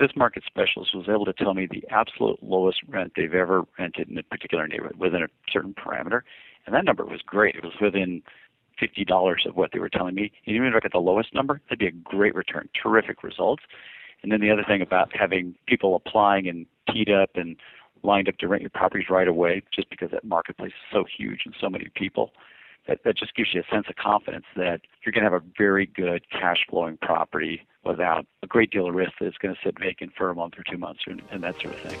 this market specialist was able to tell me the absolute lowest rent they've ever rented in a particular neighborhood within a certain parameter, and that number was great. It was within fifty dollars of what they were telling me. And even if I get the lowest number, that'd be a great return, terrific results. And then the other thing about having people applying and teed up and lined up to rent your properties right away, just because that marketplace is so huge and so many people, that, that just gives you a sense of confidence that you're going to have a very good cash flowing property without a great deal of risk that it's going to sit vacant for a month or two months and, and that sort of thing.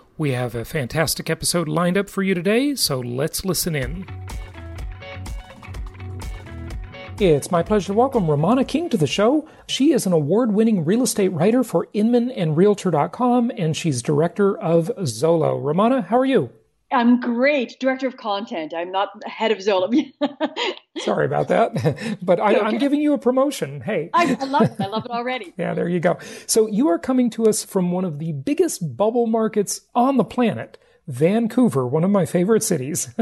we have a fantastic episode lined up for you today, so let's listen in. It's my pleasure to welcome Romana King to the show. She is an award winning real estate writer for Inman and Realtor.com, and she's director of Zolo. Romana, how are you? I'm great, director of content. I'm not head of Zolo. Sorry about that, but I, am giving you a promotion. Hey, I, I, love it. I love it already. yeah, there you go. So you are coming to us from one of the biggest bubble markets on the planet. Vancouver, one of my favorite cities.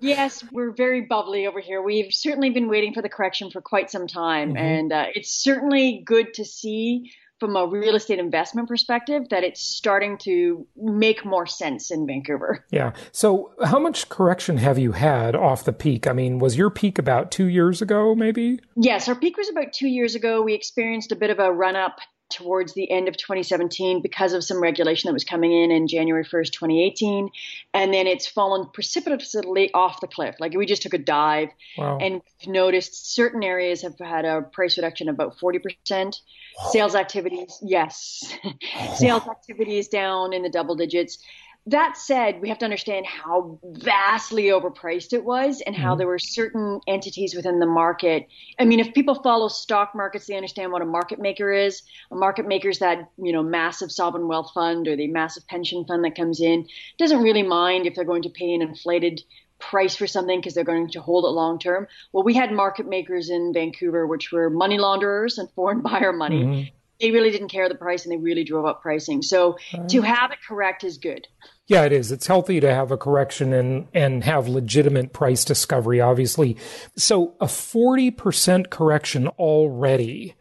yes, we're very bubbly over here. We've certainly been waiting for the correction for quite some time, mm-hmm. and uh, it's certainly good to see from a real estate investment perspective that it's starting to make more sense in Vancouver. Yeah. So, how much correction have you had off the peak? I mean, was your peak about two years ago, maybe? Yes, our peak was about two years ago. We experienced a bit of a run up towards the end of 2017 because of some regulation that was coming in in January 1st, 2018. And then it's fallen precipitously off the cliff. Like we just took a dive wow. and noticed certain areas have had a price reduction of about 40%. Sales activities, yes. Sales activities down in the double digits that said, we have to understand how vastly overpriced it was and how mm-hmm. there were certain entities within the market. I mean, if people follow stock markets, they understand what a market maker is. A market maker is that, you know, massive sovereign wealth fund or the massive pension fund that comes in. Doesn't really mind if they're going to pay an inflated price for something because they're going to hold it long term. Well, we had market makers in Vancouver, which were money launderers and foreign buyer money. Mm-hmm. They really didn't care the price and they really drove up pricing. So to have it correct is good. Yeah, it is. It's healthy to have a correction and, and have legitimate price discovery, obviously. So a 40% correction already.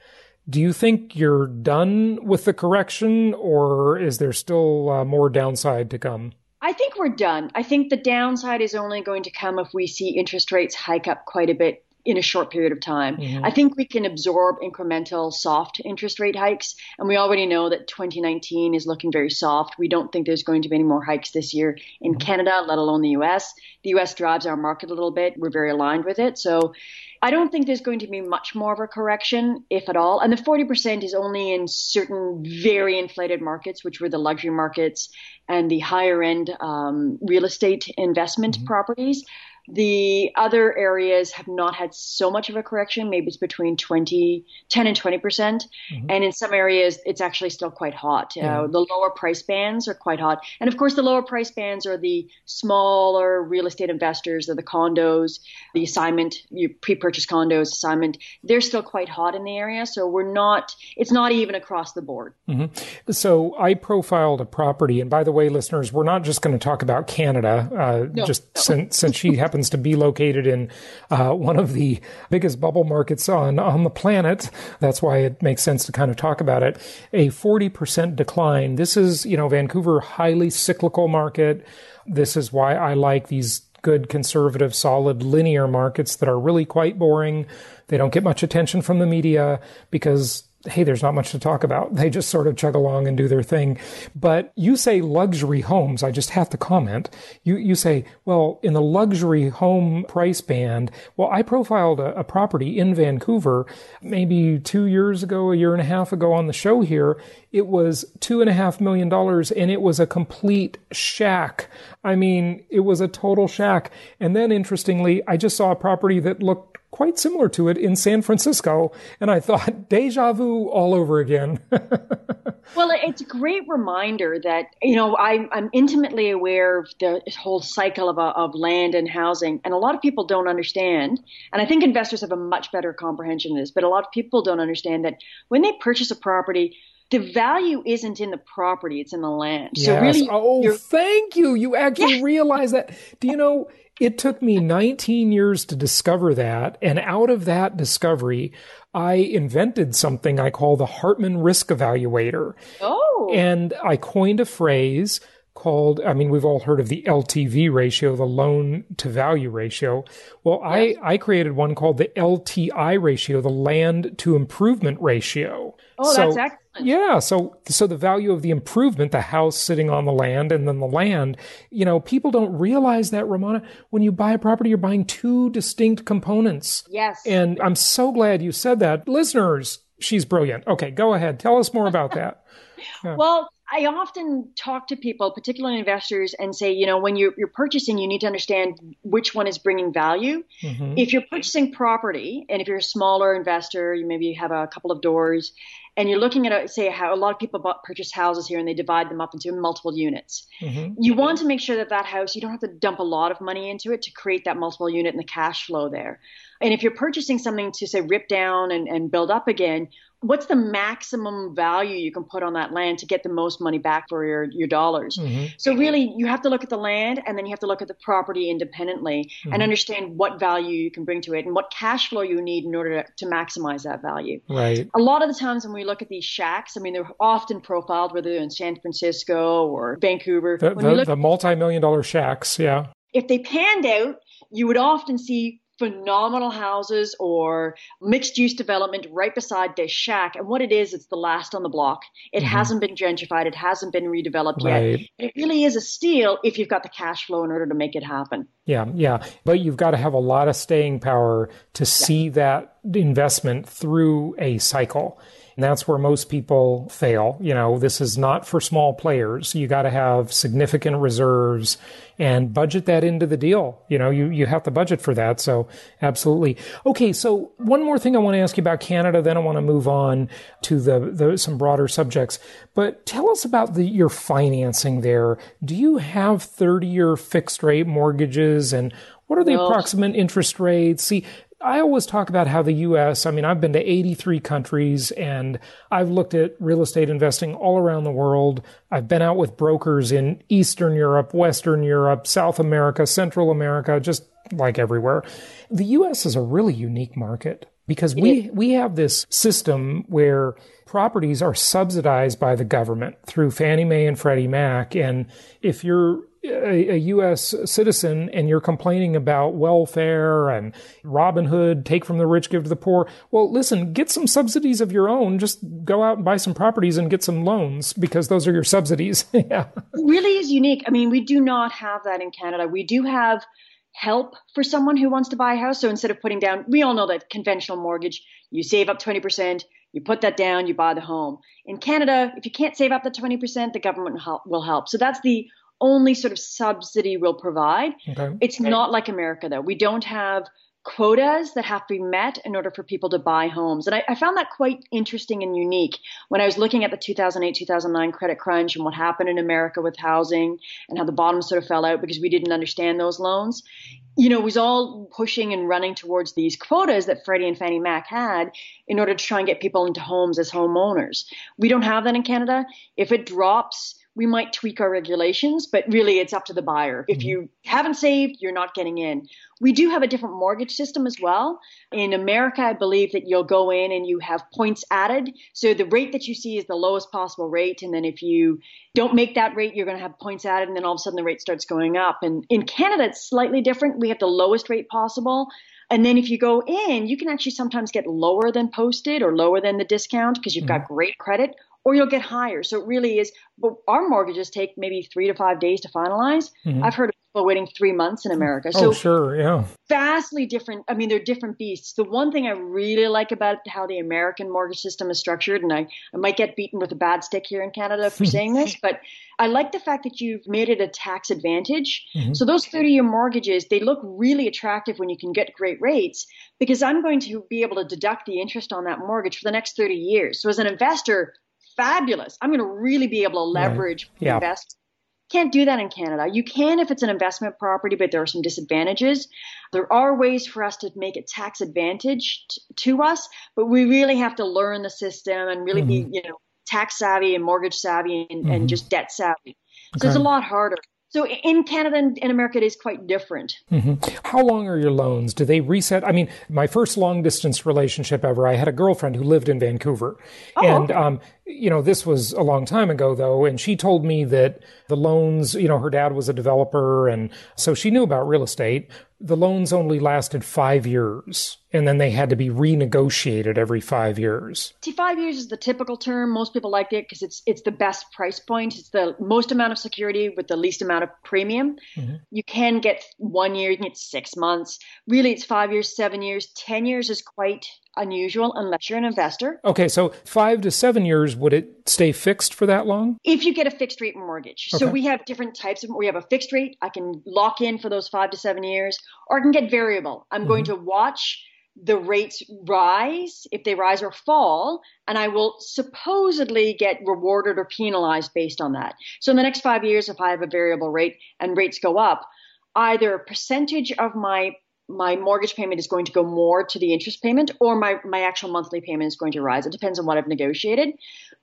Do you think you're done with the correction or is there still uh, more downside to come? I think we're done. I think the downside is only going to come if we see interest rates hike up quite a bit in a short period of time. Mm-hmm. I think we can absorb incremental soft interest rate hikes. And we already know that 2019 is looking very soft. We don't think there's going to be any more hikes this year in mm-hmm. Canada, let alone the US. The US drives our market a little bit. We're very aligned with it. So I don't think there's going to be much more of a correction, if at all. And the 40% is only in certain very inflated markets, which were the luxury markets and the higher end um, real estate investment mm-hmm. properties. The other areas have not had so much of a correction. Maybe it's between 20, 10 and 20%. mm hmm And in some areas, it's actually still quite hot. Yeah. Uh, the lower price bands are quite hot. And of course, the lower price bands are the smaller real estate investors, or the condos, the assignment, you pre-purchase condos, assignment. They're still quite hot in the area. So we're not, it's not even across the board. Mm-hmm. So I profiled a property. And by the way, listeners, we're not just going to talk about Canada, uh, no, just no. since, since she happens happens to be located in uh, one of the biggest bubble markets on, on the planet. That's why it makes sense to kind of talk about it. A 40% decline. This is, you know, Vancouver, highly cyclical market. This is why I like these good, conservative, solid, linear markets that are really quite boring. They don't get much attention from the media because hey, there's not much to talk about. They just sort of chug along and do their thing. But you say luxury homes. I just have to comment. You, you say, well, in the luxury home price band, well, I profiled a, a property in Vancouver maybe two years ago, a year and a half ago on the show here. It was two and a half million dollars and it was a complete shack. I mean, it was a total shack. And then interestingly, I just saw a property that looked quite similar to it in San Francisco. And I thought, deja vu all over again. well, it's a great reminder that, you know, I, I'm intimately aware of the whole cycle of, of land and housing. And a lot of people don't understand. And I think investors have a much better comprehension of this, but a lot of people don't understand that when they purchase a property, the value isn't in the property, it's in the land. Yes. So really, oh, thank you. You actually yeah. realize that. Do you know, it took me 19 years to discover that. And out of that discovery, I invented something I call the Hartman Risk Evaluator. Oh. And I coined a phrase called, I mean, we've all heard of the LTV ratio, the loan to value ratio. Well, yes. I, I created one called the LTI ratio, the land to improvement ratio. Oh, so, that's excellent. Yeah. So, so the value of the improvement, the house sitting on the land and then the land, you know, people don't realize that, Romana. When you buy a property, you're buying two distinct components. Yes. And I'm so glad you said that. Listeners, she's brilliant. Okay, go ahead. Tell us more about that. Yeah. Well, I often talk to people, particularly investors, and say, you know, when you're, you're purchasing, you need to understand which one is bringing value. Mm-hmm. If you're purchasing property, and if you're a smaller investor, you maybe have a couple of doors, and you're looking at, a, say, how a lot of people bought, purchase houses here and they divide them up into multiple units. Mm-hmm. You want to make sure that that house, you don't have to dump a lot of money into it to create that multiple unit and the cash flow there. And if you're purchasing something to say rip down and, and build up again, what's the maximum value you can put on that land to get the most money back for your, your dollars? Mm-hmm. So really you have to look at the land and then you have to look at the property independently mm-hmm. and understand what value you can bring to it and what cash flow you need in order to, to maximize that value. Right. A lot of the times when we look at these shacks, I mean, they're often profiled, whether they're in San Francisco or Vancouver. The, the, the multi-million dollar shacks, yeah. If they panned out, you would often see phenomenal houses or mixed use development right beside this shack. And what it is, it's the last on the block. It mm-hmm. hasn't been gentrified. It hasn't been redeveloped right. yet. It really is a steal if you've got the cash flow in order to make it happen. Yeah, yeah. But you've got to have a lot of staying power to yeah. see that investment through a cycle. And that's where most people fail. You know, this is not for small players. You got to have significant reserves and budget that into the deal. You know, you, you have to budget for that. So absolutely. Okay. So one more thing I want to ask you about Canada, then I want to move on to the, the some broader subjects. But tell us about the, your financing there. Do you have 30 year fixed rate mortgages and what are the approximate interest rates? See, I always talk about how the US, I mean, I've been to 83 countries and I've looked at real estate investing all around the world. I've been out with brokers in Eastern Europe, Western Europe, South America, Central America, just like everywhere. The US is a really unique market because we, we have this system where properties are subsidized by the government through Fannie Mae and Freddie Mac. And if you're a, a, U.S. citizen and you're complaining about welfare and Robin Hood, take from the rich, give to the poor. Well, listen, get some subsidies of your own. Just go out and buy some properties and get some loans because those are your subsidies. yeah. It really is unique. I mean, we do not have that in Canada. We do have help for someone who wants to buy a house. So instead of putting down, we all know that conventional mortgage, you save up 20%, you put that down, you buy the home. In Canada, if you can't save up the 20%, the government will help. So that's the only sort of subsidy will provide. Okay. It's okay. not like America, though. We don't have quotas that have to be met in order for people to buy homes. And I, I, found that quite interesting and unique when I was looking at the 2008 2009 credit crunch and what happened in America with housing and how the bottom sort of fell out because we didn't understand those loans. You know, it was all pushing and running towards these quotas that Freddie and Fannie Mac had in order to try and get people into homes as homeowners. We don't have that in Canada. If it drops, we might tweak our regulations, but really it's up to the buyer. If mm-hmm. you haven't saved, you're not getting in. We do have a different mortgage system as well. In America, I believe that you'll go in and you have points added. So the rate that you see is the lowest possible rate. And then if you don't make that rate, you're going to have points added. And then all of a sudden the rate starts going up. And in Canada, it's slightly different. We have the lowest rate possible And then if you go in, you can actually sometimes get lower than posted or lower than the discount because you've mm-hmm. got great credit, or you'll get higher. So it really is. But our mortgages take maybe three to five days to finalize. Mm-hmm. I've heard of people waiting three months in America. So oh, sure, yeah. Vastly different. I mean, they're different beasts. The one thing I really like about how the American mortgage system is structured, and I, I might get beaten with a bad stick here in Canada for saying this, but I like the fact that you've made it a tax advantage. Mm-hmm. So those 30 year mortgages, they look really attractive when you can get great rates because I'm going to be able to deduct the interest on that mortgage for the next 30 years. So as an investor, fabulous. I'm going to really be able to leverage right. yeah. invest can't do that in Canada. You can if it's an investment property, but there are some disadvantages. There are ways for us to make it tax advantaged to us, but we really have to learn the system and really mm-hmm. be, you know, tax savvy and mortgage savvy and, mm-hmm. and just debt savvy. So okay. it's a lot harder. So in Canada and in America, it is quite different. Mm-hmm. How long are your loans? Do they reset? I mean, my first long distance relationship ever, I had a girlfriend who lived in Vancouver. Oh, and, okay. um, you know, this was a long time ago though. And she told me that the loans, you know, her dad was a developer. And so she knew about real estate the loans only lasted five years and then they had to be renegotiated every five years. See, five years is the typical term. Most people like it because it's it's the best price point. It's the most amount of security with the least amount of premium. Mm-hmm. You can get one year, you can get six months. Really, it's five years, seven years, ten years is quite unusual unless you're an investor. Okay, so five to seven years, would it stay fixed for that long? If you get a fixed rate mortgage. Okay. So we have different types of, we have a fixed rate. I can lock in for those five to seven years, or I can get variable. I'm mm-hmm. going to watch the rates rise, if they rise or fall, and I will supposedly get rewarded or penalized based on that. So in the next five years, if I have a variable rate and rates go up, either a percentage of my my mortgage payment is going to go more to the interest payment or my, my actual monthly payment is going to rise. It depends on what I've negotiated.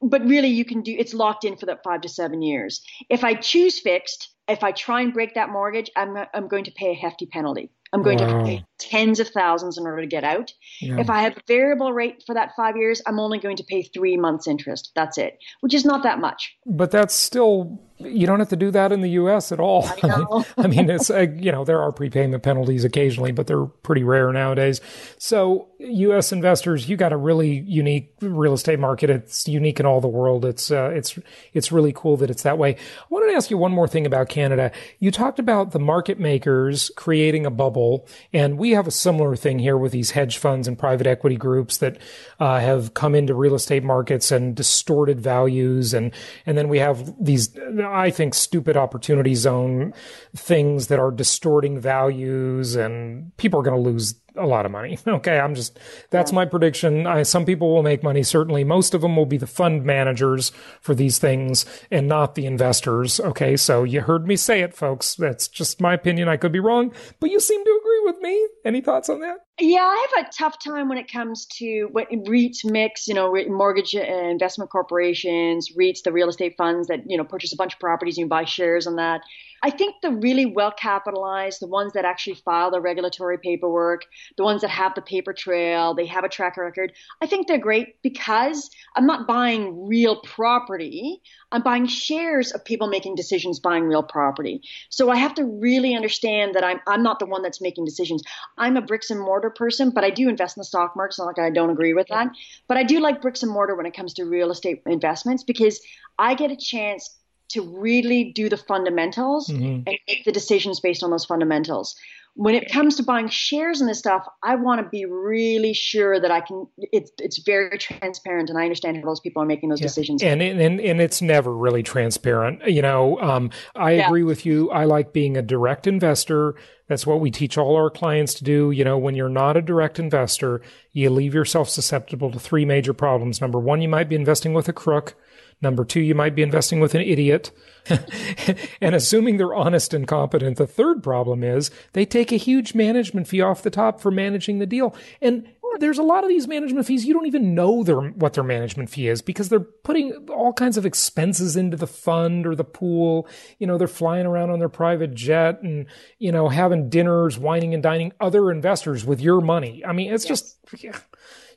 But really you can do it's locked in for that five to seven years. If I choose fixed, if I try and break that mortgage, I'm I'm going to pay a hefty penalty. I'm going wow. to pay tens of thousands in order to get out. Yeah. If I have a variable rate for that five years, I'm only going to pay three months interest. That's it, which is not that much. But that's still you don't have to do that in the U.S. at all. I, know. I mean, it's uh, you know there are prepayment penalties occasionally, but they're pretty rare nowadays. So, U.S. investors, you got a really unique real estate market. It's unique in all the world. It's uh, it's it's really cool that it's that way. I wanted to ask you one more thing about Canada. You talked about the market makers creating a bubble, and we have a similar thing here with these hedge funds and private equity groups that uh, have come into real estate markets and distorted values, and and then we have these I think, stupid opportunity zone things that are distorting values and people are going to lose a lot of money. Okay. I'm just, that's yeah. my prediction. I, some people will make money. Certainly most of them will be the fund managers for these things and not the investors. Okay. So you heard me say it, folks. That's just my opinion. I could be wrong, but you seem to agree with me. Any thoughts on that? Yeah, I have a tough time when it comes to what REITs MICs, you know, mortgage uh, investment corporations, REITs, the real estate funds that, you know, purchase a bunch of properties and you buy shares on that. I think the really well capitalized, the ones that actually file the regulatory paperwork, the ones that have the paper trail, they have a track record, I think they're great because I'm not buying real property. I'm buying shares of people making decisions buying real property. So I have to really understand that I'm, I'm not the one that's making decisions. I'm a bricks and mortar person, but I do invest in the stock market. It's not like I don't agree with that. But I do like bricks and mortar when it comes to real estate investments because I get a chance to really do the fundamentals mm-hmm. and make the decisions based on those fundamentals. When it comes to buying shares in this stuff, I want to be really sure that I can. It's it's very transparent, and I understand how those people are making those yeah. decisions. And, and and it's never really transparent. You know, um, I yeah. agree with you. I like being a direct investor. That's what we teach all our clients to do. You know, when you're not a direct investor, you leave yourself susceptible to three major problems. Number one, you might be investing with a crook. Number two, you might be investing with an idiot. and assuming they're honest and competent, the third problem is they take a huge management fee off the top for managing the deal. And there's a lot of these management fees you don't even know their, what their management fee is because they're putting all kinds of expenses into the fund or the pool. You know, they're flying around on their private jet and, you know, having dinners, whining and dining other investors with your money. I mean, it's yes. just,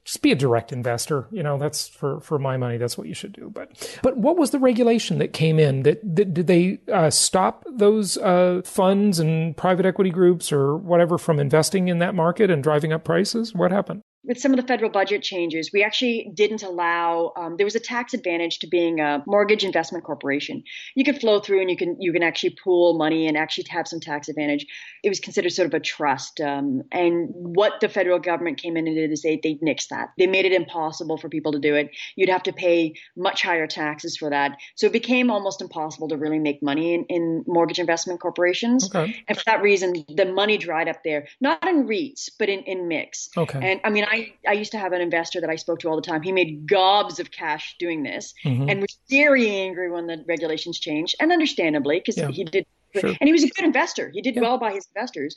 just be a direct investor. You know, that's for, for my money. That's what you should do. But, but what was the regulation that came in that, that did they uh, stop those uh, funds and private equity groups or whatever from investing in that market and driving up prices? What happened? With some of the federal budget changes, we actually didn't allow. Um, there was a tax advantage to being a mortgage investment corporation. You could flow through, and you can you can actually pool money and actually have some tax advantage. It was considered sort of a trust. Um, and what the federal government came in and did is they they nixed that. They made it impossible for people to do it. You'd have to pay much higher taxes for that. So it became almost impossible to really make money in, in mortgage investment corporations. Okay. And for that reason, the money dried up there, not in REITs, but in in MICs. Okay. And I mean, I I, I used to have an investor that I spoke to all the time. He made gobs of cash doing this mm-hmm. and was very angry when the regulations changed, and understandably, because yeah. he did, sure. and he was a good investor. He did yeah. well by his investors.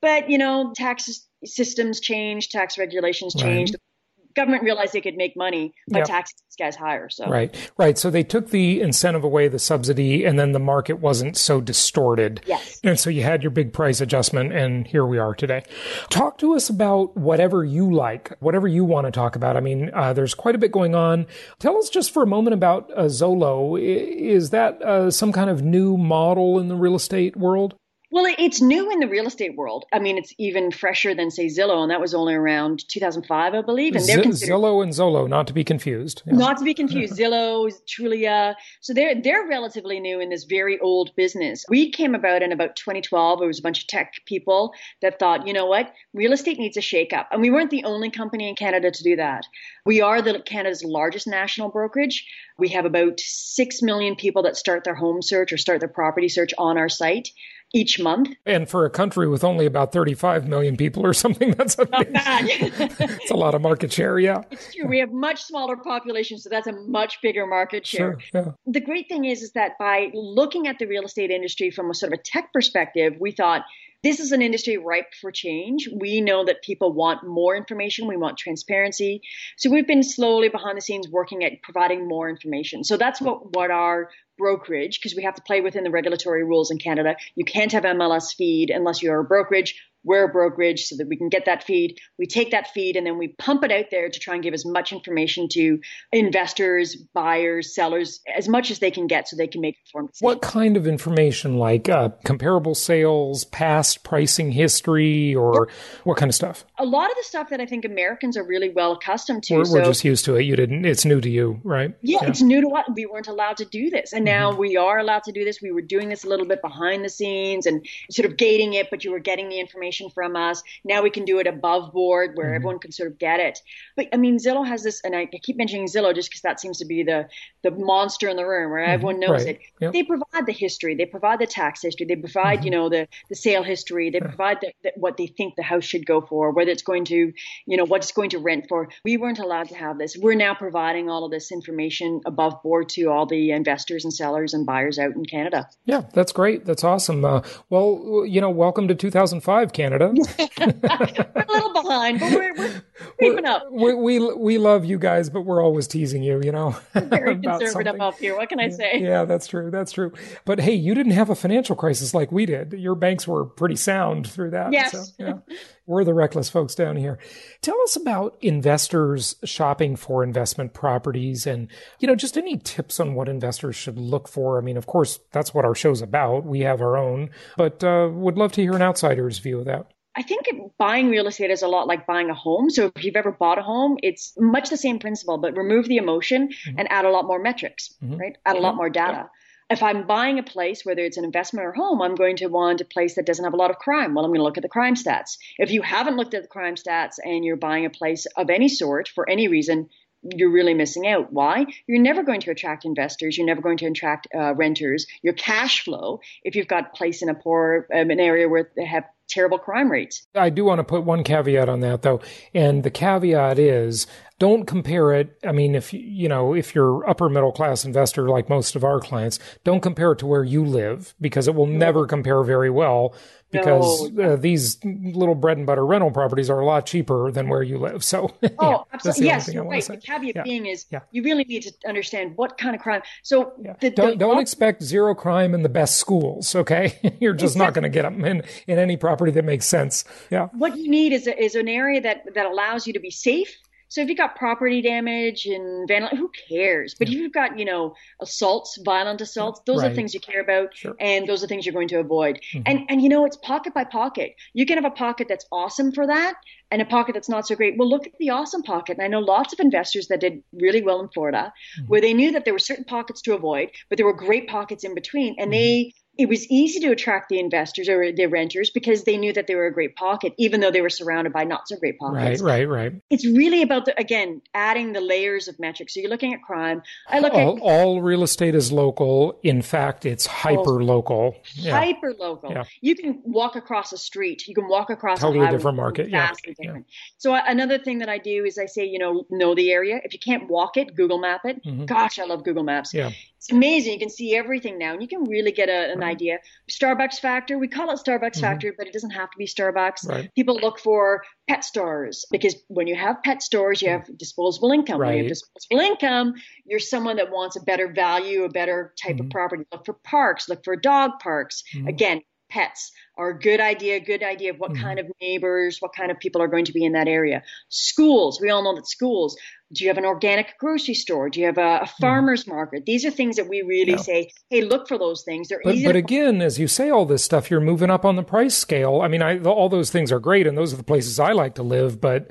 But, you know, tax systems changed, tax regulations changed. Right government realized they could make money by yep. taxing these guys higher. So right, right. So they took the incentive away, the subsidy, and then the market wasn't so distorted. Yes. And so you had your big price adjustment, and here we are today. Talk to us about whatever you like, whatever you want to talk about. I mean, uh, there's quite a bit going on. Tell us just for a moment about uh, Zolo. Is that uh, some kind of new model in the real estate world? Well, it's new in the real estate world. I mean, it's even fresher than say Zillow, and that was only around 2005, I believe. And they're Z- Zillow and Zolo, not to be confused. Yeah. Not to be confused. Zillow, Trulia. So they're they're relatively new in this very old business. We came about in about 2012. It was a bunch of tech people that thought, you know what, real estate needs a shakeup, and we weren't the only company in Canada to do that. We are the Canada's largest national brokerage. We have about six million people that start their home search or start their property search on our site each month. And for a country with only about 35 million people or something, that's a, Not bad. it's a lot of market share. Yeah. It's true. We have much smaller populations, so that's a much bigger market share. Sure, yeah. The great thing is, is that by looking at the real estate industry from a sort of a tech perspective, we thought this is an industry ripe for change. We know that people want more information. We want transparency. So we've been slowly behind the scenes working at providing more information. So that's what, what our brokerage because we have to play within the regulatory rules in Canada. You can't have MLS feed unless you're a brokerage we're a brokerage so that we can get that feed. We take that feed and then we pump it out there to try and give as much information to investors, buyers, sellers, as much as they can get so they can make informed decisions. What kind of information, like uh, comparable sales, past pricing history, or what kind of stuff? A lot of the stuff that I think Americans are really well accustomed to. We're, so, we're just used to it. You didn't. It's new to you, right? Yeah, yeah. it's new to us. We weren't allowed to do this, and now mm-hmm. we are allowed to do this. We were doing this a little bit behind the scenes and sort of gating it, but you were getting the information information from us. Now we can do it above board where mm-hmm. everyone can sort of get it. But I mean, Zillow has this, and I keep mentioning Zillow just because that seems to be the the monster in the room where mm-hmm. everyone knows right. it. Yep. They provide the history, they provide the tax history, they provide mm-hmm. you know the the sale history, they provide the, the, what they think the house should go for, whether it's going to you know what it's going to rent for. We weren't allowed to have this. We're now providing all of this information above board to all the investors and sellers and buyers out in Canada. Yeah, that's great. That's awesome. Uh, well, you know, welcome to 2005, Canada. we're a little behind, but we're, we're keeping up. We, we, we love you guys, but we're always teasing you, you know. Very conservative up here. What can I say? Yeah, that's true. That's true. But hey, you didn't have a financial crisis like we did. Your banks were pretty sound through that. Yes. So, yeah. We're the reckless folks down here. Tell us about investors shopping for investment properties and, you know, just any tips on what investors should look for. I mean, of course, that's what our show's about. We have our own, but uh, would love to hear an outsider's view of that. I think buying real estate is a lot like buying a home. So if you've ever bought a home, it's much the same principle, but remove the emotion mm-hmm. and add a lot more metrics, mm-hmm. right? Add a lot more data. If I'm buying a place, whether it's an investment or home, I'm going to want a place that doesn't have a lot of crime. Well, I'm going to look at the crime stats. If you haven't looked at the crime stats and you're buying a place of any sort for any reason, you're really missing out. Why? You're never going to attract investors. You're never going to attract uh, renters. Your cash flow, if you've got a place in a poor, um, an area where they have terrible crime rates. I do want to put one caveat on that though. And the caveat is don't compare it. I mean, if you know, if you're upper middle class investor like most of our clients, don't compare it to where you live because it will never compare very well because no. uh, these little bread and butter rental properties are a lot cheaper than where you live. So, oh, yeah, absolutely. Yes, you're right. The caveat yeah. being is yeah. you really need to understand what kind of crime. So, the, don't, the, don't expect zero crime in the best schools. Okay, you're just exactly. not going to get them in in any property that makes sense. Yeah. What you need is a, is an area that that allows you to be safe So if you've got property damage and vandalism, who cares? But yeah. if you've got, you know, assaults, violent assaults, those right. are things you care about sure. and those are things you're going to avoid. Mm-hmm. And and you know, it's pocket by pocket. You can have a pocket that's awesome for that and a pocket that's not so great. Well, look at the awesome pocket. And I know lots of investors that did really well in Florida mm-hmm. where they knew that there were certain pockets to avoid, but there were great pockets in between and mm-hmm. they it was easy to attract the investors or the renters because they knew that they were a great pocket, even though they were surrounded by not so great pockets. Right, right, right. It's really about the again adding the layers of metrics. So you're looking at crime. I look all, at all real estate is local. In fact, it's hyper local. Yeah. Hyper local. Yeah. You can walk across a street. You can walk across totally a different market. Yeah. different. So uh, another thing that I do is I say, you know, know the area. If you can't walk it, Google Map it. Mm-hmm. Gosh, I love Google Maps. Yeah. It's amazing. You can see everything now, and you can really get a, an right. Idea. Starbucks Factor, we call it Starbucks mm-hmm. Factor, but it doesn't have to be Starbucks. Right. People look for pet stores because when you have pet stores, you have disposable income. Right. When you have disposable income, you're someone that wants a better value, a better type mm-hmm. of property. Look for parks, look for dog parks. Mm-hmm. Again, pets are a good idea, good idea of what mm-hmm. kind of neighbors, what kind of people are going to be in that area. Schools, we all know that schools, do you have an organic grocery store? Do you have a, a mm-hmm. farmer's mm-hmm. market? These are things that we really yeah. say, hey, look for those things. They're but, but again, as you say all this stuff, you're moving up on the price scale. I mean, I, all those things are great, and those are the places I like to live, but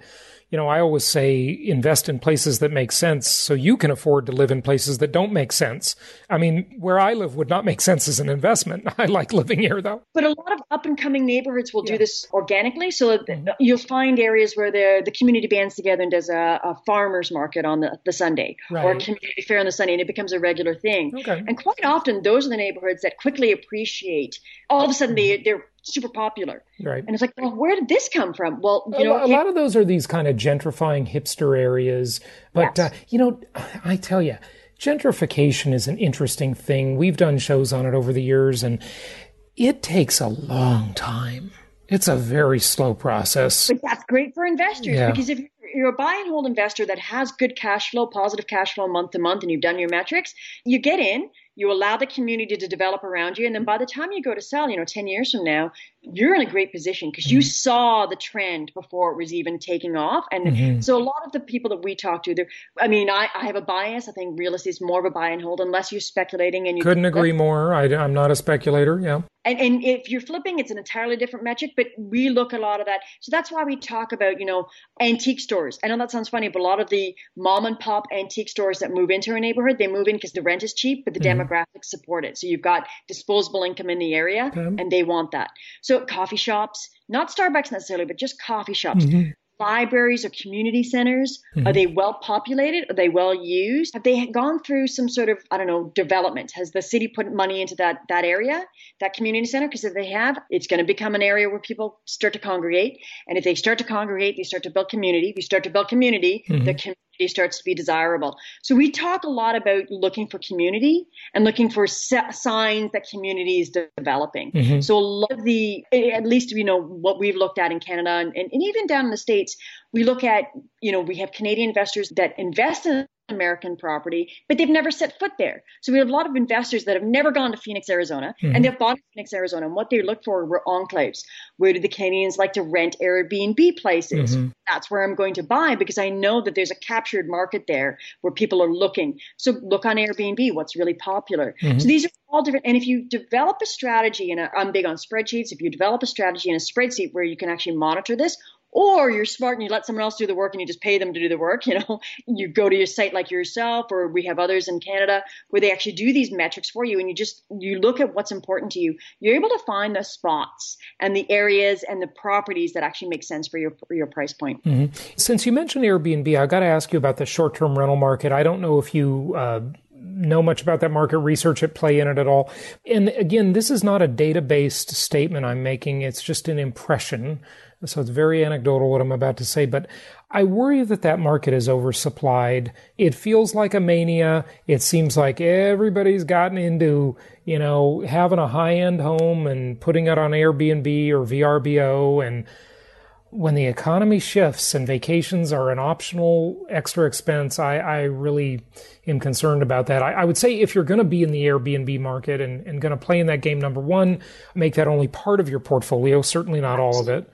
you know, I always say invest in places that make sense so you can afford to live in places that don't make sense. I mean, where I live would not make sense as an investment. I like living here though. But a lot of up and coming neighborhoods will yeah. do this organically. So you'll find areas where the, the community bands together and does a, a farmer's market on the, the Sunday right. or a community fair on the Sunday and it becomes a regular thing. Okay. And quite often those are the neighborhoods that quickly appreciate all of a sudden they, they're super popular. Right. And it's like, well, where did this come from? Well, you a, know, a lot of those are these kind of gentrifying hipster areas. But, yes. uh, you know, I tell you, gentrification is an interesting thing. We've done shows on it over the years, and it takes a long time. It's a very slow process. But that's great for investors yeah. because if you're a buy and hold investor that has good cash flow, positive cash flow month to month, and you've done your metrics, you get in, you allow the community to develop around you and then by the time you go to sell you know 10 years from now you're in a great position because you mm-hmm. saw the trend before it was even taking off and mm-hmm. so a lot of the people that we talk to i mean I, I, have a bias i think real estate is more of a buy and hold unless you're speculating and you couldn't agree more I, i'm not a speculator yeah and, and if you're flipping, it's an entirely different metric, but we look a lot of that. So that's why we talk about, you know, antique stores. I know that sounds funny, but a lot of the mom and pop antique stores that move into a neighborhood, they move in because the rent is cheap, but the mm-hmm. demographics support it. So you've got disposable income in the area okay. and they want that. So coffee shops, not Starbucks necessarily, but just coffee shops. Mm-hmm libraries or community centers? Mm-hmm. Are they well populated? Are they well used? Have they gone through some sort of, I don't know, development? Has the city put money into that, that area, that community center? Because if they have, it's going to become an area where people start to congregate. And if they start to congregate, they start to build community. If you start to build community, mm-hmm. the community starts to be desirable. So we talk a lot about looking for community and looking for signs that community is developing. Mm-hmm. So a lot of the, at least you know what we've looked at in Canada and, and even down in the states, we look at you know we have Canadian investors that invest in American property, but they've never set foot there. So we have a lot of investors that have never gone to Phoenix, Arizona, mm-hmm. and they've bought Phoenix, Arizona. And what they look for were enclaves. Where do the Canadians like to rent Airbnb places? Mm-hmm. That's where I'm going to buy because I know that there's a captured market there where people are looking. So look on Airbnb, what's really popular. Mm-hmm. So these are all different. And if you develop a strategy, and I'm big on spreadsheets, if you develop a strategy in a spreadsheet where you can actually monitor this, or you're smart and you let someone else do the work and you just pay them to do the work. You know, you go to your site like yourself, or we have others in Canada where they actually do these metrics for you, and you just you look at what's important to you. You're able to find the spots and the areas and the properties that actually make sense for your for your price point. Mm-hmm. Since you mentioned Airbnb, I've got to ask you about the short-term rental market. I don't know if you. Uh, know much about that market, research at play in it at all. And again, this is not a data based statement I'm making, it's just an impression so it's very anecdotal what I'm about to say, but I worry that that market is oversupplied. It feels like a mania. It seems like everybody's gotten into, you know, having a high end home and putting it on Airbnb or VRBO. And when the economy shifts and vacations are an optional extra expense, I, I really am concerned about that. I, I would say if you're going to be in the Airbnb market and, and going to play in that game, number one, make that only part of your portfolio, certainly not all of it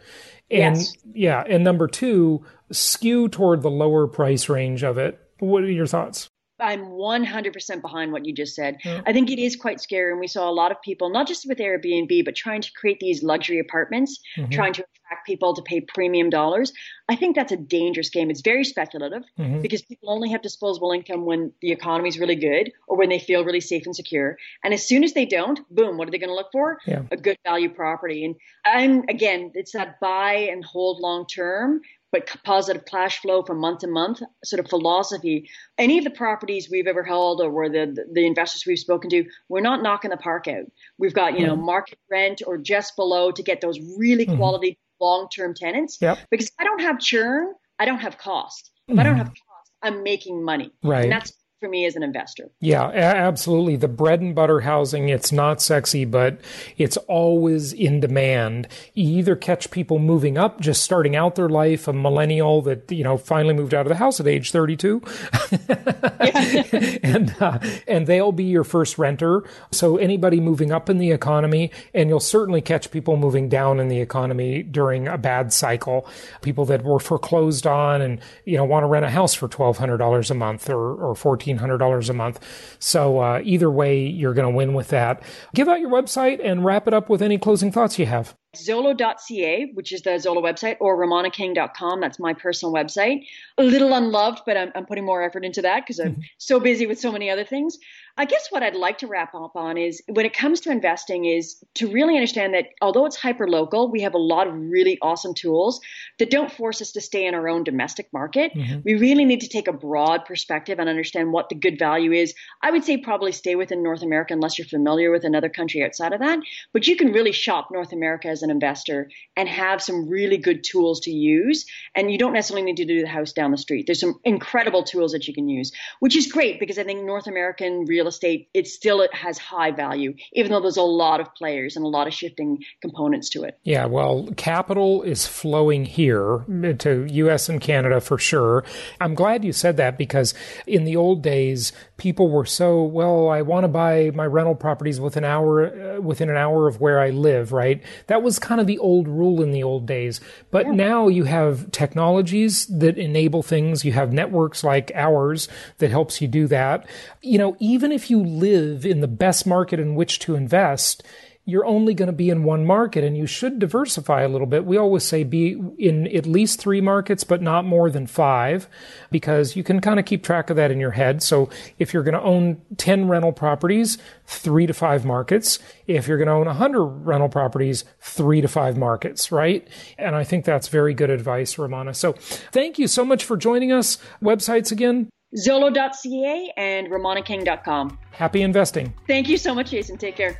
And yes. yeah, and number two, skew toward the lower price range of it. What are your thoughts? I'm 100% behind what you just said. Yeah. I think it is quite scary. And we saw a lot of people, not just with Airbnb, but trying to create these luxury apartments, mm-hmm. trying to attract people to pay premium dollars. I think that's a dangerous game. It's very speculative mm-hmm. because people only have disposable income when the economy is really good or when they feel really safe and secure. And as soon as they don't, boom, what are they going to look for? Yeah. A good value property. And I'm, again, it's that buy and hold long term but positive cash flow from month to month sort of philosophy. Any of the properties we've ever held or where the, the investors we've spoken to, we're not knocking the park out. We've got, you know, market rent or just below to get those really mm-hmm. quality long term tenants. Yep. Because I don't have churn, I don't have cost. If mm-hmm. I don't have cost, I'm making money. Right. And that's for me as an investor. Yeah, absolutely. The bread and butter housing, it's not sexy, but it's always in demand. You either catch people moving up, just starting out their life, a millennial that, you know, finally moved out of the house at age 32. and, uh, and they'll be your first renter. So anybody moving up in the economy, and you'll certainly catch people moving down in the economy during a bad cycle. People that were foreclosed on and, you know, want to rent a house for $1,200 a month or, or 14 $1,400 a month. So uh, either way, you're going to win with that. Give out your website and wrap it up with any closing thoughts you have. Zolo.ca, which is the Zolo website, or RomanaKing.com. That's my personal website. A little unloved, but I'm, I'm putting more effort into that because I'm mm-hmm. so busy with so many other things. I guess what I'd like to wrap up on is when it comes to investing is to really understand that although it's hyper local, we have a lot of really awesome tools that don't force us to stay in our own domestic market. Mm-hmm. We really need to take a broad perspective and understand what the good value is. I would say probably stay within North America unless you're familiar with another country outside of that, but you can really shop North America as an investor and have some really good tools to use. And you don't necessarily need to do the house down the street. There's some incredible tools that you can use, which is great because I think North American real real estate, it still has high value, even though there's a lot of players and a lot of shifting components to it. Yeah, well, capital is flowing here to US and Canada for sure. I'm glad you said that because in the old days, people were so, well, I want to buy my rental properties within an hour, uh, within an hour of where I live, right? That was kind of the old rule in the old days. But yeah. now you have technologies that enable things. You have networks like ours that helps you do that. You know, even if you live in the best market in which to invest, you're only going to be in one market and you should diversify a little bit. We always say be in at least three markets, but not more than five, because you can kind of keep track of that in your head. So if you're going to own 10 rental properties, three to five markets. If you're going to own 100 rental properties, three to five markets, right? And I think that's very good advice, Romana. So thank you so much for joining us. Websites again? Zolo.ca and RomanaKing.com. Happy investing. Thank you so much, Jason. Take care.